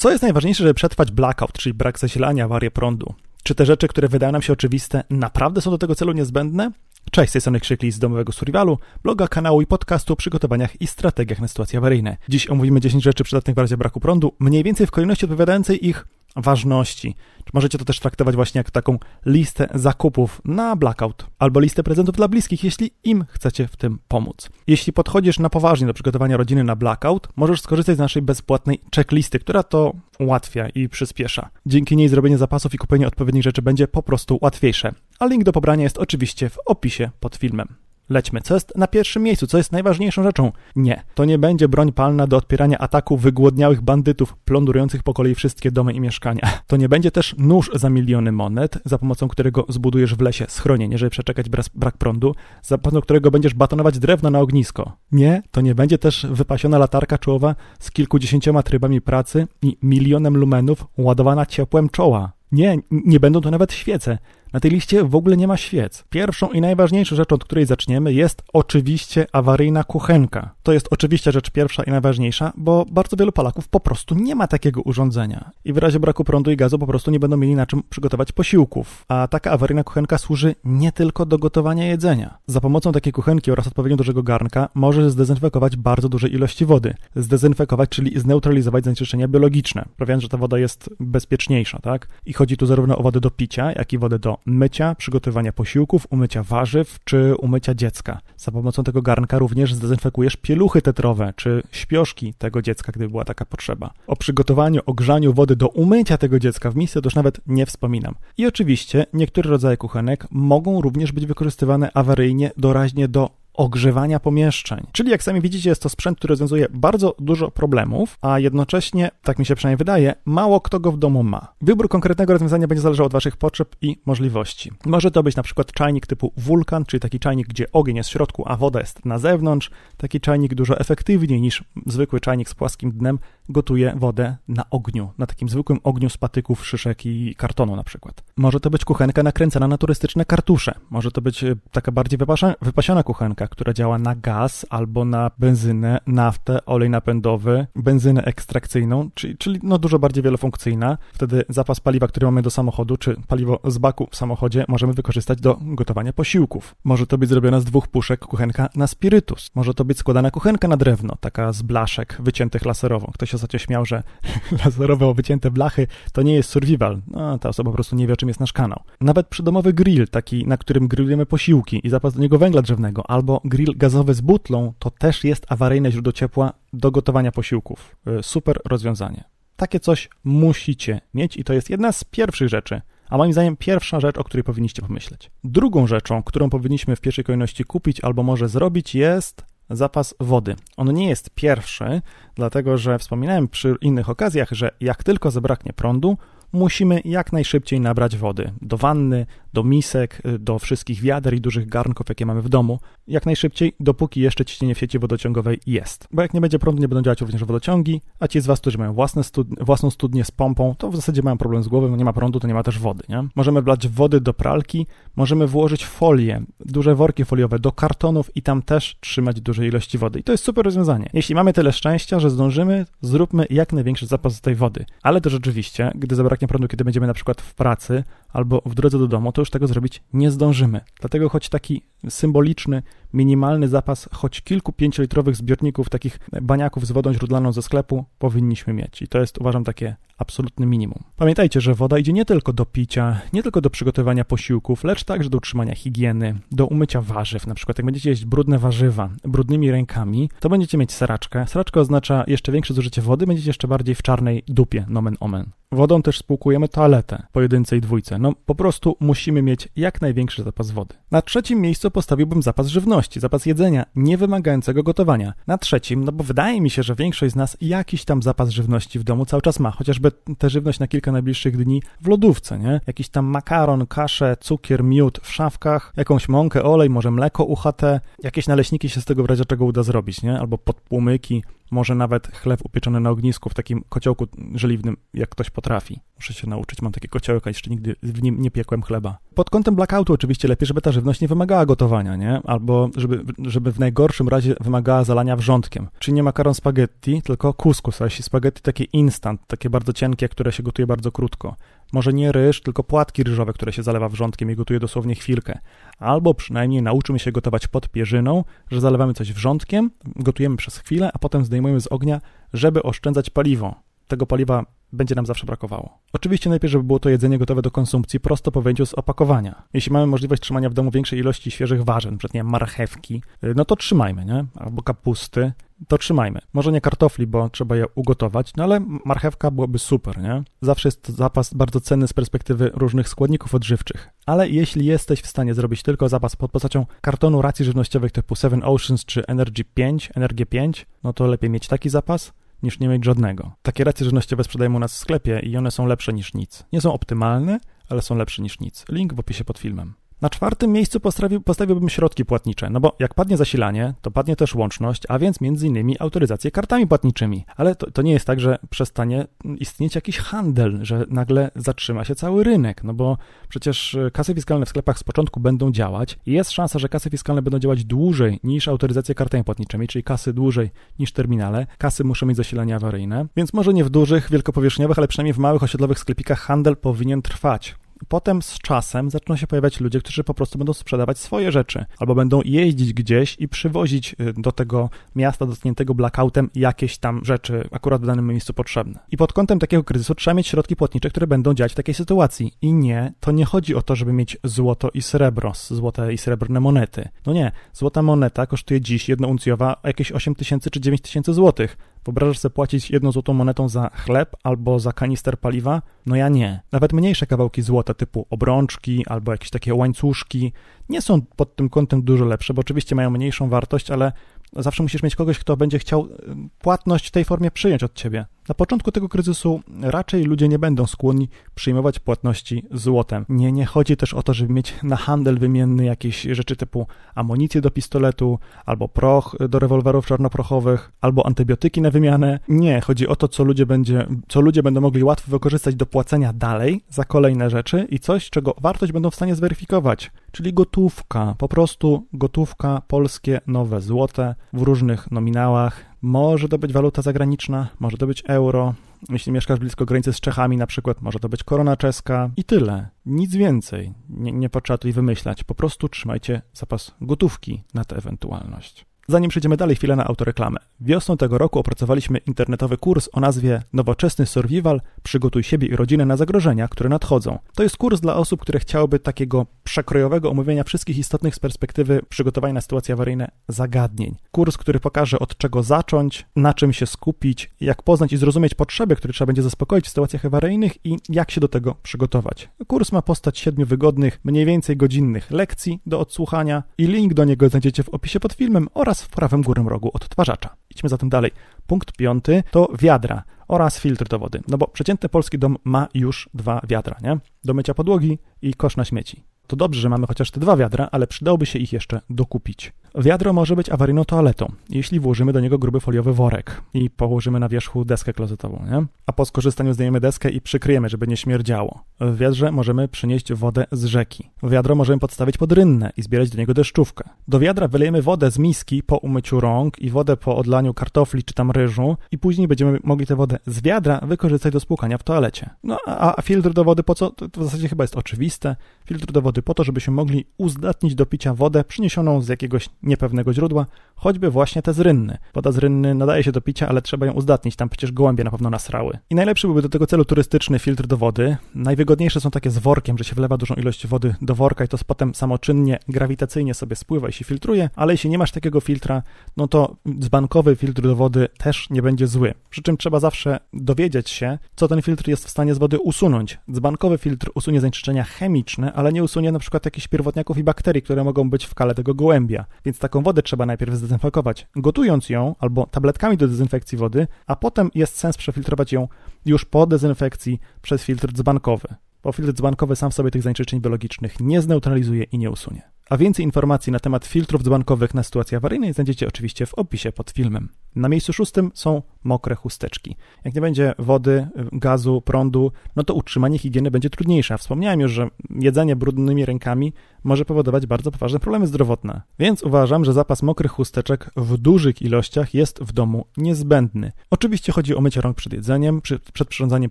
Co jest najważniejsze, żeby przetrwać blackout, czyli brak zasilania, awarię prądu? Czy te rzeczy, które wydają nam się oczywiste, naprawdę są do tego celu niezbędne? Cześć, z tej strony Krzykli z domowego survivalu, bloga, kanału i podcastu o przygotowaniach i strategiach na sytuacje awaryjne. Dziś omówimy 10 rzeczy przydatnych w razie braku prądu, mniej więcej w kolejności odpowiadającej ich ważności. Możecie to też traktować właśnie jak taką listę zakupów na blackout albo listę prezentów dla bliskich, jeśli im chcecie w tym pomóc. Jeśli podchodzisz na poważnie do przygotowania rodziny na blackout, możesz skorzystać z naszej bezpłatnej checklisty, która to ułatwia i przyspiesza. Dzięki niej zrobienie zapasów i kupienie odpowiednich rzeczy będzie po prostu łatwiejsze. A link do pobrania jest oczywiście w opisie pod filmem. Lećmy. Co jest na pierwszym miejscu? Co jest najważniejszą rzeczą? Nie. To nie będzie broń palna do odpierania ataku wygłodniałych bandytów plądrujących po kolei wszystkie domy i mieszkania. To nie będzie też nóż za miliony monet, za pomocą którego zbudujesz w lesie schronienie, żeby przeczekać brak prądu, za pomocą którego będziesz batonować drewno na ognisko. Nie. To nie będzie też wypasiona latarka czołowa z kilkudziesięcioma trybami pracy i milionem lumenów ładowana ciepłem czoła. Nie, nie będą to nawet świece. Na tej liście w ogóle nie ma świec. Pierwszą i najważniejszą rzeczą, od której zaczniemy, jest oczywiście awaryjna kuchenka. To jest oczywiście rzecz pierwsza i najważniejsza, bo bardzo wielu Polaków po prostu nie ma takiego urządzenia. I w razie braku prądu i gazu po prostu nie będą mieli na czym przygotować posiłków. A taka awaryjna kuchenka służy nie tylko do gotowania jedzenia. Za pomocą takiej kuchenki oraz odpowiednio dużego garnka możesz zdezynfekować bardzo duże ilości wody. Zdezynfekować, czyli zneutralizować zanieczyszczenia biologiczne, sprawiając, że ta woda jest bezpieczniejsza, tak? I chodzi tu zarówno o wodę do picia, jak i wodę do mycia, przygotowania posiłków, umycia warzyw czy umycia dziecka. Za pomocą tego garnka również zdezynfekujesz pieluchy tetrowe czy śpioszki tego dziecka, gdyby była taka potrzeba. O przygotowaniu, ogrzaniu wody do umycia tego dziecka w misce to już nawet nie wspominam. I oczywiście niektóre rodzaje kuchenek mogą również być wykorzystywane awaryjnie doraźnie do ogrzewania pomieszczeń. Czyli jak sami widzicie, jest to sprzęt, który rozwiązuje bardzo dużo problemów, a jednocześnie, tak mi się przynajmniej wydaje, mało kto go w domu ma. Wybór konkretnego rozwiązania będzie zależał od Waszych potrzeb i możliwości. Może to być na przykład czajnik typu wulkan, czyli taki czajnik, gdzie ogień jest w środku, a woda jest na zewnątrz. Taki czajnik dużo efektywniej niż zwykły czajnik z płaskim dnem gotuje wodę na ogniu, na takim zwykłym ogniu z patyków, szyszek i kartonu na przykład. Może to być kuchenka nakręcana na turystyczne kartusze. Może to być e, taka bardziej wypasiona kuchenka, która działa na gaz albo na benzynę, naftę, olej napędowy, benzynę ekstrakcyjną, czyli, czyli no dużo bardziej wielofunkcyjna. Wtedy zapas paliwa, który mamy do samochodu, czy paliwo z baku w samochodzie możemy wykorzystać do gotowania posiłków. Może to być zrobiona z dwóch puszek kuchenka na spirytus. Może to być składana kuchenka na drewno, taka z blaszek wyciętych laserowo. Ktoś ostatnio śmiał, że laserowe wycięte blachy to nie jest survival. No, ta osoba po prostu nie wie, czym jest nasz kanał. Nawet przydomowy grill, taki, na którym grillujemy posiłki i zapas do niego węgla drzewnego, albo grill gazowy z butlą to też jest awaryjne źródło ciepła do gotowania posiłków. Y, super rozwiązanie. Takie coś musicie mieć i to jest jedna z pierwszych rzeczy, a moim zdaniem pierwsza rzecz, o której powinniście pomyśleć. Drugą rzeczą, którą powinniśmy w pierwszej kolejności kupić albo może zrobić jest zapas wody. On nie jest pierwszy, dlatego że wspominałem przy innych okazjach, że jak tylko zabraknie prądu, musimy jak najszybciej nabrać wody do wanny, do misek, y, do wszystkich wiader i dużych garnków, jakie mamy w domu, jak najszybciej, dopóki jeszcze ciśnienie w sieci wodociągowej jest. Bo jak nie będzie prądu, nie będą działać również wodociągi, a ci z Was, którzy mają własne własną studnię z pompą, to w zasadzie mają problem z głową, nie ma prądu, to nie ma też wody, nie? Możemy wlać wody do pralki, możemy włożyć folię, duże worki foliowe do kartonów i tam też trzymać duże ilości wody. I to jest super rozwiązanie. Jeśli mamy tyle szczęścia, że zdążymy, zróbmy jak największy zapas tej wody. Ale to rzeczywiście, gdy zabraknie prądu, kiedy będziemy na przykład w pracy albo w drodze do domu, to już tego zrobić nie zdążymy. Dlatego choć taki symboliczny, minimalny zapas choć kilku pięciolitrowych zbiorników takich baniaków z wodą źródlaną ze sklepu powinniśmy mieć. I to jest, uważam, takie absolutne minimum. Pamiętajcie, że woda idzie nie tylko do picia, nie tylko do przygotowania posiłków, lecz także do utrzymania higieny, do umycia warzyw. Na przykład, jak będziecie jeść brudne warzywa brudnymi rękami, to będziecie mieć saraczkę. Saraczka oznacza jeszcze większe zużycie wody, będziecie jeszcze bardziej w czarnej dupie, nomen omen. Wodą też spłukujemy toaletę, pojedynce i dwójce. No po prostu musimy mieć jak największy zapas wody. Na trzecim miejscu postawiłbym zapas żywności, zapas jedzenia, nie wymagającego gotowania. Na trzecim, no bo wydaje mi się, że większość z nas jakiś tam zapas żywności w domu cały czas ma, chociażby tę żywność na kilka najbliższych dni w lodówce, nie? Jakiś tam makaron, kaszę, cukier, miód w szafkach, jakąś mąkę, olej, może mleko UHT, jakieś naleśniki się z tego w razie czego uda zrobić, nie? Albo podpłomyki, może nawet chleb upieczony na ognisku w takim kociołku żeliwnym, jak ktoś potrafi. Muszę się nauczyć, mam takie kociołka, jeszcze nigdy w nim nie piekłem chleba. Pod kątem blackoutu oczywiście lepiej, żeby ta żywność nie wymagała gotowania, nie? Albo żeby, żeby w najgorszym razie wymagała zalania wrzątkiem. Czyli nie makaron spaghetti, tylko couscous, a jeśli spaghetti takie instant, takie bardzo cienkie, które się gotuje bardzo krótko. Może nie ryż, tylko płatki ryżowe, które się zalewa wrzątkiem i gotuje dosłownie chwilkę. Albo przynajmniej nauczymy się gotować pod pierzyną, że zalewamy coś wrzątkiem, gotujemy przez chwilę, a potem zdejmujemy z ognia, żeby oszczędzać paliwo. Tego paliwa będzie nam zawsze brakowało. Oczywiście najpierw, żeby było to jedzenie gotowe do konsumpcji prosto po wyjęciu z opakowania. Jeśli mamy możliwość trzymania w domu większej ilości świeżych warzyw, np. marchewki, y, no to trzymajmy, nie? Albo kapusty, to trzymajmy. Może nie kartofli, bo trzeba je ugotować, no ale marchewka byłoby super, nie? Zawsze jest to zapas bardzo cenny z perspektywy różnych składników odżywczych. Ale jeśli jesteś w stanie zrobić tylko zapas pod postacią kartonu racji żywnościowych typu Seven Oceans czy Energy 5, Energie 5, no to lepiej mieć taki zapas niż nie mieć żadnego. Takie racje żywnościowe sprzedają u nas w sklepie i one są lepsze niż nic. Nie są optymalne, ale są lepsze niż nic. Link w opisie pod filmem. Na czwartym miejscu postawił, postawiłbym środki płatnicze, no bo jak padnie zasilanie, to padnie też łączność, a więc między innymi autoryzację kartami płatniczymi. Ale to, to nie jest tak, że przestanie istnieć jakiś handel, że nagle zatrzyma się cały rynek, no bo przecież e, kasy fiskalne w sklepach z początku będą działać i jest szansa, że kasy fiskalne będą działać dłużej niż autoryzacje kartami płatniczymi, czyli kasy dłużej niż terminale. Kasy muszą mieć zasilanie awaryjne, więc może nie w dużych, wielkopowierzchniowych, ale przynajmniej w małych osiedlowych sklepikach handel powinien trwać. Potem z czasem zaczną się pojawiać ludzie, którzy po prostu będą sprzedawać swoje rzeczy, albo będą jeździć gdzieś i przywozić y, do tego miasta dotkniętego blackoutem jakieś tam rzeczy akurat w danym miejscu potrzebne. I pod kątem takiego kryzysu trzeba mieć środki płatnicze, które będą działać w takiej sytuacji. I nie, to nie chodzi o to, żeby mieć złoto i srebro, złote i srebrne monety. No nie, złota moneta kosztuje dziś jednouncjowa jakieś 8 tysięcy czy 9 tysięcy złotych. Wyobrażasz sobie płacić jedną złotą monetą za chleb albo za kanister paliwa? No ja nie. Nawet mniejsze kawałki złota typu obrączki albo jakieś takie łańcuszki nie są pod tym kątem dużo lepsze, bo oczywiście mają mniejszą wartość, ale zawsze musisz mieć kogoś, kto będzie chciał y, płatność w tej formie przyjąć od ciebie. Na początku tego kryzysu raczej ludzie nie będą skłonni przyjmować płatności złotem. Nie, nie chodzi też o to, żeby mieć na handel wymienny jakieś rzeczy typu amunicję do pistoletu, albo proch do rewolwerów czarnoprochowych, albo antybiotyki na wymianę. Nie, chodzi o to, co ludzie, będzie, co ludzie będą mogli łatwo wykorzystać do płacenia dalej za kolejne rzeczy i coś, czego wartość będą w stanie zweryfikować. Czyli gotówka, po prostu gotówka, polskie, nowe złote w różnych nominałach, może to być waluta zagraniczna, może to być euro. Jeśli mieszkasz blisko granicy z Czechami na przykład, może to być korona czeska i tyle. Nic więcej. Nie, nie potrzeba tutaj wymyślać. Po prostu trzymajcie zapas gotówki na tę ewentualność. Zanim przejdziemy dalej, chwilę na autoreklamę. Wiosną tego roku opracowaliśmy internetowy kurs o nazwie Nowoczesny Survival Przygotuj siebie i rodzinę na zagrożenia, które nadchodzą. To jest kurs dla osób, które chciałyby takiego przekrojowego omówienia wszystkich istotnych z perspektywy przygotowania na sytuacje awaryjne zagadnień. Kurs, który pokaże od czego zacząć, na czym się skupić, jak poznać i zrozumieć potrzeby, które trzeba będzie zaspokoić w sytuacjach awaryjnych i jak się do tego przygotować. Kurs ma postać siedmiu wygodnych, mniej więcej godzinnych lekcji do odsłuchania i link do niego znajdziecie w opisie pod filmem oraz w prawym górnym rogu odtwarzacza. Idźmy zatem dalej. Punkt piąty to wiadra oraz filtr do wody. No bo przeciętny polski dom ma już dwa wiadra, nie? Do mycia podłogi i kosz na śmieci. To dobrze, że mamy chociaż te dwa wiadra, ale przydałoby się ich jeszcze dokupić. Wiadro może być awaryjną toaletą, jeśli włożymy do niego gruby foliowy worek i położymy na wierzchu deskę klozetową, nie? A po skorzystaniu zdejmiemy deskę i przykryjemy, żeby nie śmierdziało. W wiadrze możemy przynieść wodę z rzeki. Wiadro możemy podstawić pod rynnę i zbierać do niego deszczówkę. Do wiadra wylejemy wodę z miski po umyciu rąk i wodę po odlaniu kartofli czy tam ryżu i później będziemy mogli tę wodę z wiadra wykorzystać do spłukania w toalecie. No a, filtr do wody po co? To w zasadzie chyba jest oczywiste. Filtr do wody po to, żebyśmy mogli uzdatnić do picia wodę przyniesioną z jakiegoś niepewnego źródła, choćby właśnie te z rynny. Woda z rynny nadaje się do picia, ale trzeba ją uzdatnić, tam przecież gołębie na pewno nasrały. I najlepszy byłby do tego celu turystyczny filtr do wody. Najwygodniejsze są takie z workiem, że się wlewa dużą ilość wody do worka i to potem samoczynnie, grawitacyjnie sobie spływa i się filtruje, ale jeśli nie masz takiego filtra, no to dzbankowy filtr do wody też nie będzie zły. Przy czym trzeba zawsze dowiedzieć się, co ten filtr jest w stanie z wody usunąć. Dzbankowy filtr usunie zanieczyszczenia chemiczne, ale nie usunie na przykład jakichś pierwotniaków i bakterii, które mogą być w kale tego gołębia. Więc taką wodę trzeba najpierw zdezynfekować, gotując ją albo tabletkami do dezynfekcji wody, a potem jest sens przefiltrować ją już po dezynfekcji przez filtr dzbankowy. Bo filtr dzbankowy sam w sobie tych zanieczyszczeń biologicznych nie zneutralizuje i nie usunie. A więcej informacji na temat filtrów dzbankowych na sytuacje awaryjne znajdziecie oczywiście w opisie pod filmem. Na miejscu szóstym są mokre chusteczki. Jak nie będzie wody, gazu, prądu, no to utrzymanie higieny będzie trudniejsze. Wspomniałem już, że jedzenie brudnymi rękami może powodować bardzo poważne problemy zdrowotne. Więc uważam, że zapas mokrych chusteczek w dużych ilościach jest w domu niezbędny. Oczywiście chodzi o mycie rąk przed jedzeniem, przed przyrządzaniem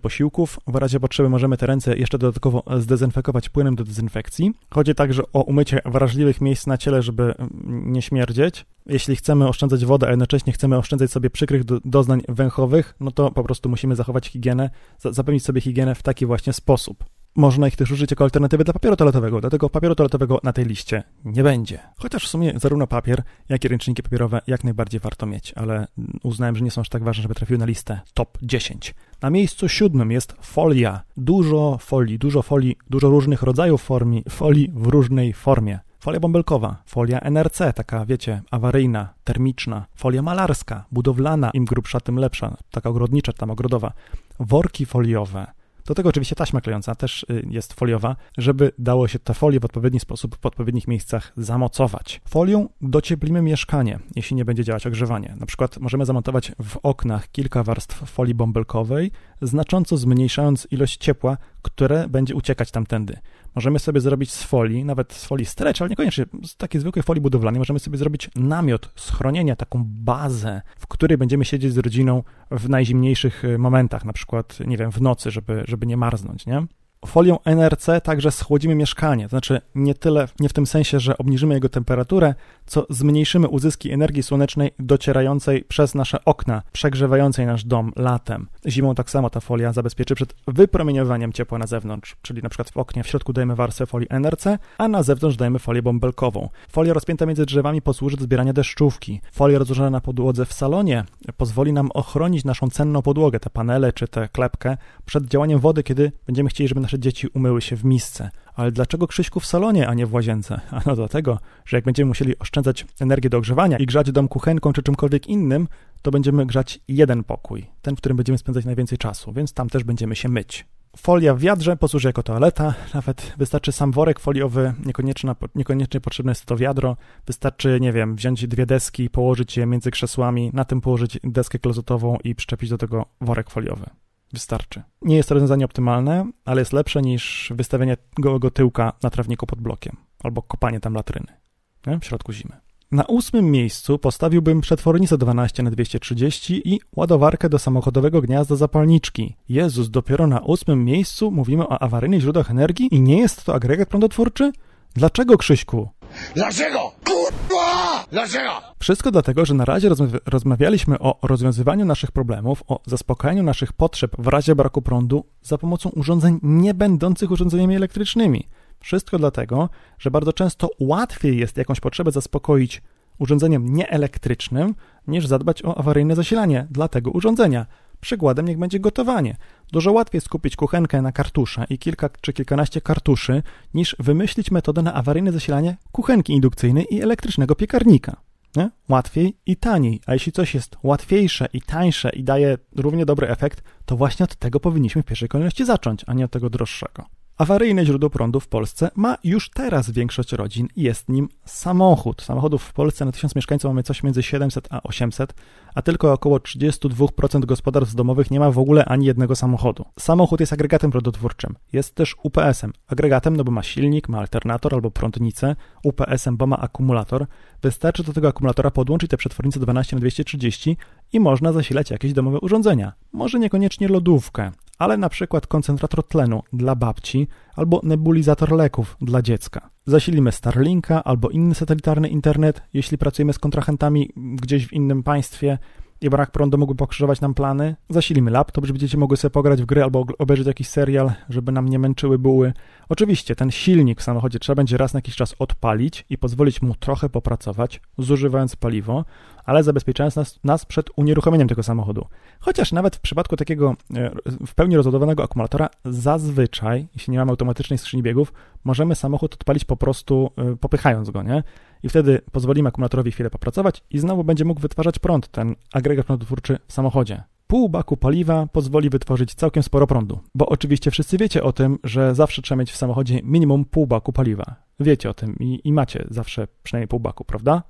posiłków. W razie potrzeby możemy te ręce jeszcze dodatkowo zdezynfekować płynem do dezynfekcji. Chodzi także o umycie wrażliwych miejsc na ciele, żeby nie śmierdzieć. Jeśli chcemy oszczędzać wodę, a jednocześnie chcemy oszczędzać sobie przykrych do, doznań węchowych, no to po prostu musimy zachować higienę, zapewnić sobie higienę w taki właśnie sposób. Można ich też użyć jako alternatywy dla papieru toaletowego, dlatego papieru toaletowego na tej liście nie będzie. Chociaż w sumie zarówno papier, jak i ręczniki papierowe jak najbardziej warto mieć, ale uznałem, że nie są aż tak ważne, żeby trafiły na listę top 10. Na miejscu siódmym jest folia. Dużo folii, dużo folii, dużo różnych rodzajów formi, folii w różnej formie. Folia bąbelkowa, folia NRC, taka wiecie, awaryjna, termiczna, folia malarska, budowlana, im grubsza, tym lepsza, taka ogrodnicza, tam ogrodowa, worki foliowe, do tego oczywiście taśma klejąca też y, jest foliowa, żeby dało się tę folię w odpowiedni sposób w odpowiednich miejscach zamocować. Folią docieplimy mieszkanie, jeśli nie będzie działać ogrzewanie. Na przykład możemy zamontować w oknach kilka warstw folii bąbelkowej, znacząco zmniejszając ilość ciepła, które będzie uciekać tamtędy. Możemy sobie zrobić z folii, nawet z folii stretch, ale niekoniecznie z takiej zwykłej folii budowlanej, możemy sobie zrobić namiot, schronienia, taką bazę, w której będziemy siedzieć z rodziną w najzimniejszych y, momentach, na przykład, nie wiem, w nocy, żeby, żeby nie marznąć, nie? Folią NRC także schłodzimy mieszkanie, to znaczy nie tyle, nie w tym sensie, że obniżymy jego temperaturę, co zmniejszymy uzyski energii słonecznej docierającej przez nasze okna, przegrzewającej nasz dom latem. Zimą tak samo ta folia zabezpieczy przed wypromieniowaniem ciepła na zewnątrz, czyli na przykład w oknie w środku dajemy warstwę folii NRC, a na zewnątrz dajemy folię bąbelkową. Folia rozpięta między drzewami posłuży do zbierania deszczówki. Folia rozłożona na podłodze w salonie pozwoli nam ochronić naszą cenną podłogę, te panele czy tę klepkę, przed działaniem wody, kiedy będziemy chcieli, żeby nasze dzieci umyły się w misce. Ale dlaczego Krzyśku w salonie, a nie w łazience? Ano dlatego, że jak będziemy musieli oszczędzać energię do ogrzewania i grzać dom kuchenką czy czymkolwiek innym, to będziemy grzać jeden pokój, ten, w którym będziemy spędzać najwięcej czasu, więc tam też będziemy się myć. Folia w wiadrze posłuży jako toaleta, nawet wystarczy sam worek foliowy, niekoniecznie, niekoniecznie potrzebne jest to wiadro, wystarczy, nie wiem, wziąć dwie deski, położyć je między krzesłami, na tym położyć deskę klozetową i przyczepić do tego worek foliowy. Wystarczy. Nie jest to rozwiązanie optymalne, ale jest lepsze niż wystawienie gołego tyłka na trawniku pod blokiem albo kopanie tam latryny nie? w środku zimy. Na ósmym miejscu postawiłbym przetwornicę 12 na 230 i ładowarkę do samochodowego gniazda zapalniczki. Jezus, dopiero na ósmym miejscu mówimy o awaryjnych źródłach energii i nie jest to agregat prądotwórczy? Dlaczego, Krzyśku? Dlaczego? Kurwa! Dlaczego? Wszystko dlatego, że na razie rozmawialiśmy o rozwiązywaniu naszych problemów, o zaspokajaniu naszych potrzeb w razie braku prądu za pomocą urządzeń nie będących urządzeniami elektrycznymi. Wszystko dlatego, że bardzo często łatwiej jest jakąś potrzebę zaspokoić urządzeniem nieelektrycznym, niż zadbać o awaryjne zasilanie dla tego urządzenia. Przykładem niech będzie gotowanie. Dużo łatwiej skupić kuchenkę na kartusze i kilka czy kilkanaście kartuszy, niż wymyślić metodę na awaryjne zasilanie kuchenki indukcyjnej i elektrycznego piekarnika. Nie? Łatwiej i taniej. A jeśli coś jest łatwiejsze i tańsze i daje równie dobry efekt, to właśnie od tego powinniśmy w pierwszej kolejności zacząć, a nie od tego droższego. Awaryjne źródło prądu w Polsce ma już teraz większość rodzin i jest nim samochód. Samochodów w Polsce na 1000 mieszkańców mamy coś między 700 a 800, a tylko około 32% gospodarstw domowych nie ma w ogóle ani jednego samochodu. Samochód jest agregatem prądotwórczym, jest też UPS-em. Agregatem, no bo ma silnik, ma alternator albo prądnicę, UPS-em, bo ma akumulator. Wystarczy do tego akumulatora podłączyć te przetwornice 12 na 230 i można zasilać jakieś domowe urządzenia. Może niekoniecznie lodówkę, ale na przykład koncentrator tlenu dla babci albo nebulizator leków dla dziecka. Zasilimy Starlinka albo inny satelitarny internet, jeśli pracujemy z kontrahentami gdzieś w innym państwie i brak prądu mógłby pokrzyżować nam plany. Zasilimy laptop, żeby dzieci mogły sobie pograć w gry albo obejrzeć jakiś serial, żeby nam nie męczyły buły. Oczywiście ten silnik w samochodzie trzeba będzie raz na jakiś czas odpalić i pozwolić mu trochę popracować, zużywając paliwo, ale zabezpieczając nas, nas przed unieruchomieniem tego samochodu. Chociaż nawet w przypadku takiego e, w pełni rozładowanego akumulatora, zazwyczaj, jeśli nie mamy automatycznej skrzyni biegów, możemy samochód odpalić po prostu e, popychając go, nie? I wtedy pozwolimy akumulatorowi chwilę popracować i znowu będzie mógł wytwarzać prąd, ten agregat prądotwórczy w samochodzie. Pół baku paliwa pozwoli wytworzyć całkiem sporo prądu, bo oczywiście wszyscy wiecie o tym, że zawsze trzeba mieć w samochodzie minimum pół baku paliwa. Wiecie o tym i, i macie zawsze przynajmniej pół baku, prawda?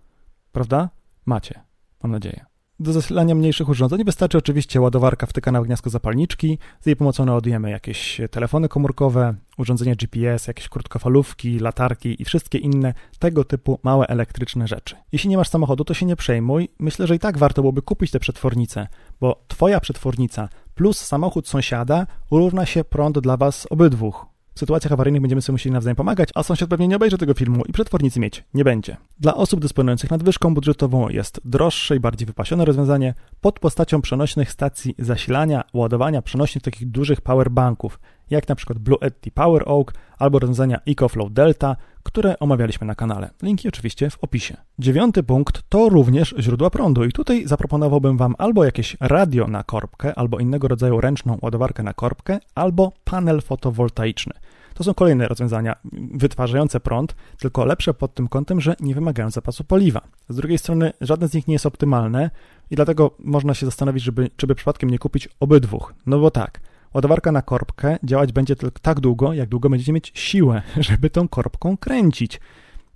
Prawda? Macie, mam nadzieję. Do zasilania mniejszych urządzeń wystarczy oczywiście ładowarka wtykana w gniazdko zapalniczki. Z jej pomocą naładujemy jakieś telefony komórkowe, urządzenia GPS, jakieś krótkofalówki, latarki i wszystkie inne tego typu małe elektryczne rzeczy. Jeśli nie masz samochodu, to się nie przejmuj. Myślę, że i tak warto byłoby kupić te przetwornice, bo twoja przetwornica plus samochód sąsiada równa się prąd dla was obydwóch. W sytuacjach awaryjnych będziemy sobie musieli nawzajem pomagać, a sąsiad pewnie nie obejrzy tego filmu i przetwornicy mieć nie będzie. Dla osób dysponujących nadwyżką budżetową jest droższe i bardziej wypasione rozwiązanie pod postacią przenośnych stacji zasilania, ładowania, przenośnych takich dużych powerbanków, jak na przykład Blue Yeti Power Oak albo rozwiązania EcoFlow Delta, które omawialiśmy na kanale. Linki oczywiście w opisie. Dziewiąty punkt to również źródła prądu i tutaj zaproponowałbym Wam albo jakieś radio na korbkę, albo innego rodzaju ręczną ładowarkę na korbkę, albo panel fotowoltaiczny. To są kolejne rozwiązania wytwarzające prąd, tylko lepsze pod tym kątem, że nie wymagają zapasu paliwa. Z drugiej strony żadne z nich nie jest optymalne i dlatego można się zastanowić, żeby, czy by przypadkiem nie kupić obydwóch. No bo tak, ładowarka na korbkę działać będzie tylko tak długo, jak długo będziecie mieć siłę, żeby tą korbką kręcić.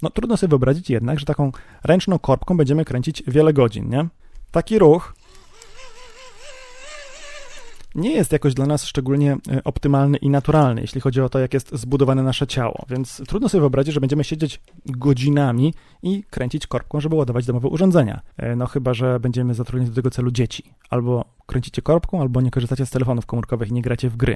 No trudno sobie wyobrazić jednak, że taką ręczną korbką będziemy kręcić wiele godzin, nie? Taki ruch nie jest jakoś dla nas szczególnie e, optymalny i naturalny, jeśli chodzi o to, jak jest zbudowane nasze ciało. Więc trudno sobie wyobrazić, że będziemy siedzieć godzinami i kręcić korbką, żeby ładować domowe urządzenia. E, no chyba, że będziemy zatrudniać do tego celu dzieci. Albo kręcicie korbką, albo nie korzystacie z telefonów komórkowych i nie gracie w gry.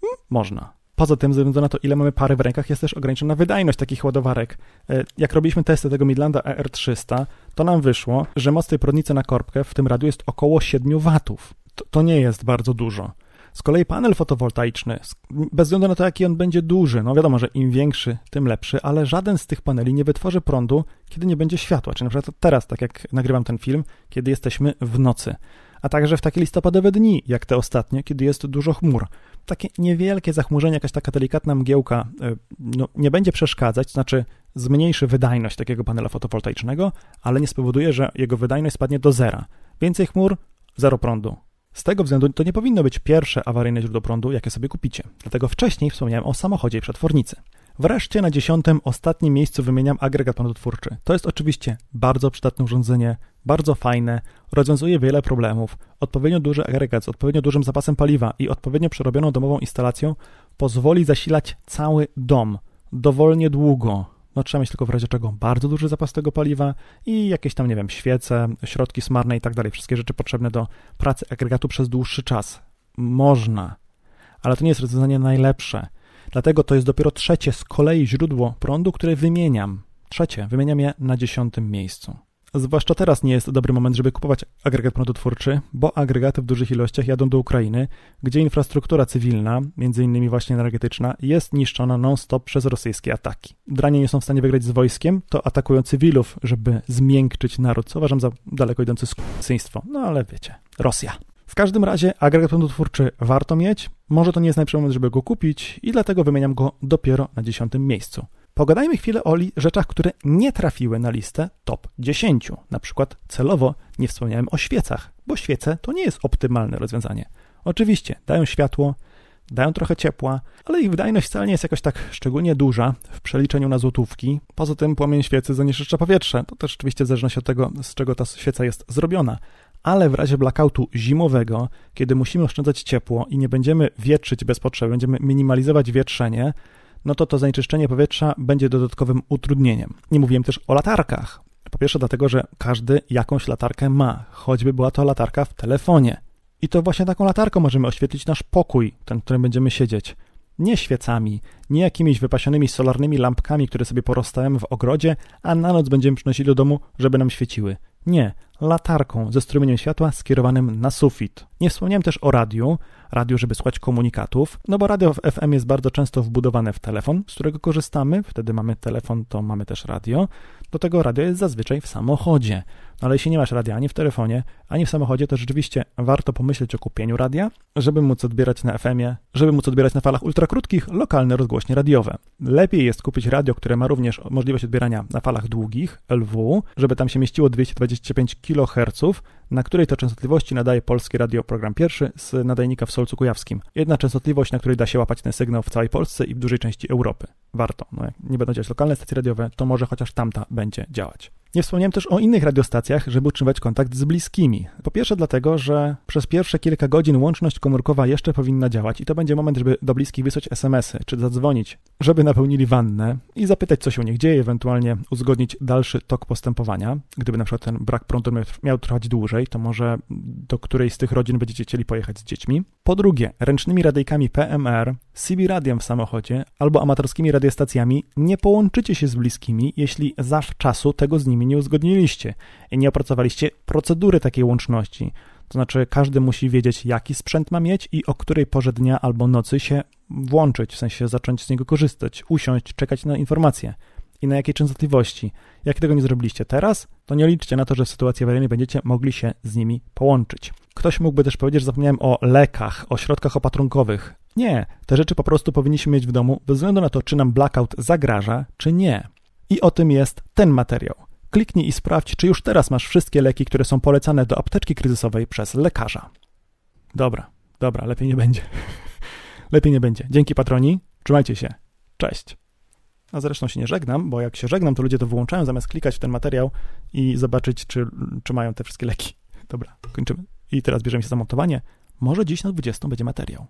Hmm, można. Poza tym, ze względu na to, ile mamy pary w rękach, jest też ograniczona wydajność takich ładowarek. E, jak robiliśmy testy tego Midlanda ER300, to nam wyszło, że moc tej prądnicy na korbkę w tym radiu jest około 7 watów to, nie jest bardzo dużo. Z kolei panel fotowoltaiczny, bez względu na to, jaki on będzie duży, no wiadomo, że im większy, tym lepszy, ale żaden z tych paneli nie wytworzy prądu, kiedy nie będzie światła. Czyli na przykład teraz, tak jak nagrywam ten film, kiedy jesteśmy w nocy. A także w takie listopadowe dni, jak te ostatnie, kiedy jest dużo chmur. Takie niewielkie zachmurzenie, jakaś taka delikatna mgiełka e, no, nie będzie przeszkadzać, znaczy zmniejszy wydajność takiego panela fotowoltaicznego, ale nie spowoduje, że jego wydajność spadnie do zera. Więcej chmur, zero prądu z tego względu to nie powinno być pierwsze awaryjne źródło prądu, jakie sobie kupicie. Dlatego wcześniej wspomniałem o samochodzie i przetwornicy. Wreszcie na dziesiątym, ostatnim miejscu wymieniam agregat prądotwórczy. To jest oczywiście bardzo przydatne urządzenie, bardzo fajne, rozwiązuje wiele problemów. Odpowiednio duży agregat z odpowiednio dużym zapasem paliwa i odpowiednio przerobioną domową instalacją pozwoli zasilać cały dom dowolnie długo, no trzeba mieć tylko w razie czego bardzo duży zapas tego paliwa i jakieś tam, nie wiem, świece, środki smarne i tak dalej. Wszystkie rzeczy potrzebne do pracy agregatu przez dłuższy czas. Można, ale to nie jest rozwiązanie najlepsze. Dlatego to jest dopiero trzecie z kolei źródło prądu, które wymieniam. Trzecie, wymieniam je na dziesiątym miejscu. Zwłaszcza teraz nie jest dobry moment, żeby kupować agregat prądotwórczy, bo agregaty w dużych ilościach jadą do Ukrainy, gdzie infrastruktura cywilna, między innymi właśnie energetyczna, jest niszczona non-stop przez rosyjskie ataki. Dranie nie są w stanie wygrać z wojskiem, to atakują cywilów, żeby zmiękczyć naród, co uważam za daleko idące skutectwo. No ale wiecie, Rosja. W każdym razie agregat prądotwórczy warto mieć, może to nie jest najlepszy moment, żeby go kupić i dlatego wymieniam go dopiero na dziesiątym miejscu. Pogadajmy chwilę o rzeczach, które nie trafiły na listę top 10. Na przykład celowo nie wspomniałem o świecach, bo świece to nie jest optymalne rozwiązanie. Oczywiście dają światło, dają trochę ciepła, ale ich wydajność wcale nie jest jakoś tak szczególnie duża w przeliczeniu na złotówki. Poza tym płomień świecy zanieczyszcza powietrze. To też oczywiście zależności od tego, z czego ta świeca jest zrobiona. Ale w razie blackoutu zimowego, kiedy musimy oszczędzać ciepło i nie będziemy wietrzyć bez potrzeby, będziemy minimalizować wietrzenie, no to to zanieczyszczenie powietrza będzie dodatkowym utrudnieniem. Nie mówiłem też o latarkach. Po pierwsze dlatego, że każdy jakąś latarkę ma, choćby była to latarka w telefonie. I to właśnie taką latarką możemy oświetlić nasz pokój, ten, w którym będziemy siedzieć. Nie świecami, nie jakimiś wypasionymi solarnymi lampkami, które sobie porostałem w ogrodzie, a na noc będziemy przynosili do domu, żeby nam świeciły. Nie, latarką ze strumieniem światła skierowanym na sufit. Nie wspomniałem też o radiu, radiu, żeby słuchać komunikatów, no bo radio w FM jest bardzo często wbudowane w telefon, z którego korzystamy, wtedy mamy telefon, to mamy też radio. Do tego radio jest zazwyczaj w samochodzie. No ale jeśli nie masz radia ani w telefonie, ani w samochodzie, to rzeczywiście warto pomyśleć o kupieniu radia, żeby móc odbierać na FM-ie, żeby móc odbierać na falach ultrakrótkich lokalne rozgłośnie radiowe. Lepiej jest kupić radio, które ma również możliwość odbierania na falach długich, LW, żeby tam się mieściło 225 kHz, na której to częstotliwości nadaje Polskie Radio Program Pierwszy z nadajnika w Solcu Kujawskim. Jedna częstotliwość, na której da się łapać ten sygnał w całej Polsce i w dużej części Europy. Warto. No jak nie będą działać lokalne stacje radiowe, to może chociaż tamta będzie działać. Nie wspomniałem też o innych radiostacjach, żeby utrzymywać kontakt z bliskimi. Po pierwsze dlatego, że przez pierwsze kilka godzin łączność komórkowa jeszcze powinna działać i to będzie moment, żeby do bliskich wysłać SMS-y czy zadzwonić, żeby napełnili wannę i zapytać, co się u nich dzieje, ewentualnie uzgodnić dalszy tok postępowania. Gdyby na przykład ten brak prądu miał trwać dłużej, to może do którejś z tych rodzin będziecie chcieli pojechać z dziećmi. Po drugie, ręcznymi radyjkami PMR, CB radiem w samochodzie albo amatorskimi radiostacjami nie połączycie się z bliskimi, jeśli zawczasu tego z nimi nie uzgodniliście i nie opracowaliście procedury takiej łączności. To znaczy, każdy musi wiedzieć, jaki sprzęt ma mieć i o której porze dnia albo nocy się włączyć, w sensie zacząć z niego korzystać, usiąść, czekać na informacje i na jakiej częstotliwości. Jak tego nie zrobiliście teraz, to nie liczcie na to, że w sytuacji awaryjnej będziecie mogli się z nimi połączyć. Ktoś mógłby też powiedzieć, że zapomniałem o lekach, o środkach opatrunkowych. Nie, te rzeczy po prostu powinniśmy mieć w domu, bez względu na to, czy nam blackout zagraża, czy nie. I o tym jest ten materiał. Kliknij i sprawdź, czy już teraz masz wszystkie leki, które są polecane do apteczki kryzysowej przez lekarza. Dobra, dobra, lepiej nie będzie. lepiej nie będzie. Dzięki patroni, trzymajcie się. Cześć. A zresztą się nie żegnam, bo jak się żegnam, to ludzie to wyłączają zamiast klikać w ten materiał i zobaczyć, czy, czy mają te wszystkie leki. Dobra, kończymy. I teraz bierzemy się za montowanie. Może dziś na 20 będzie materiał.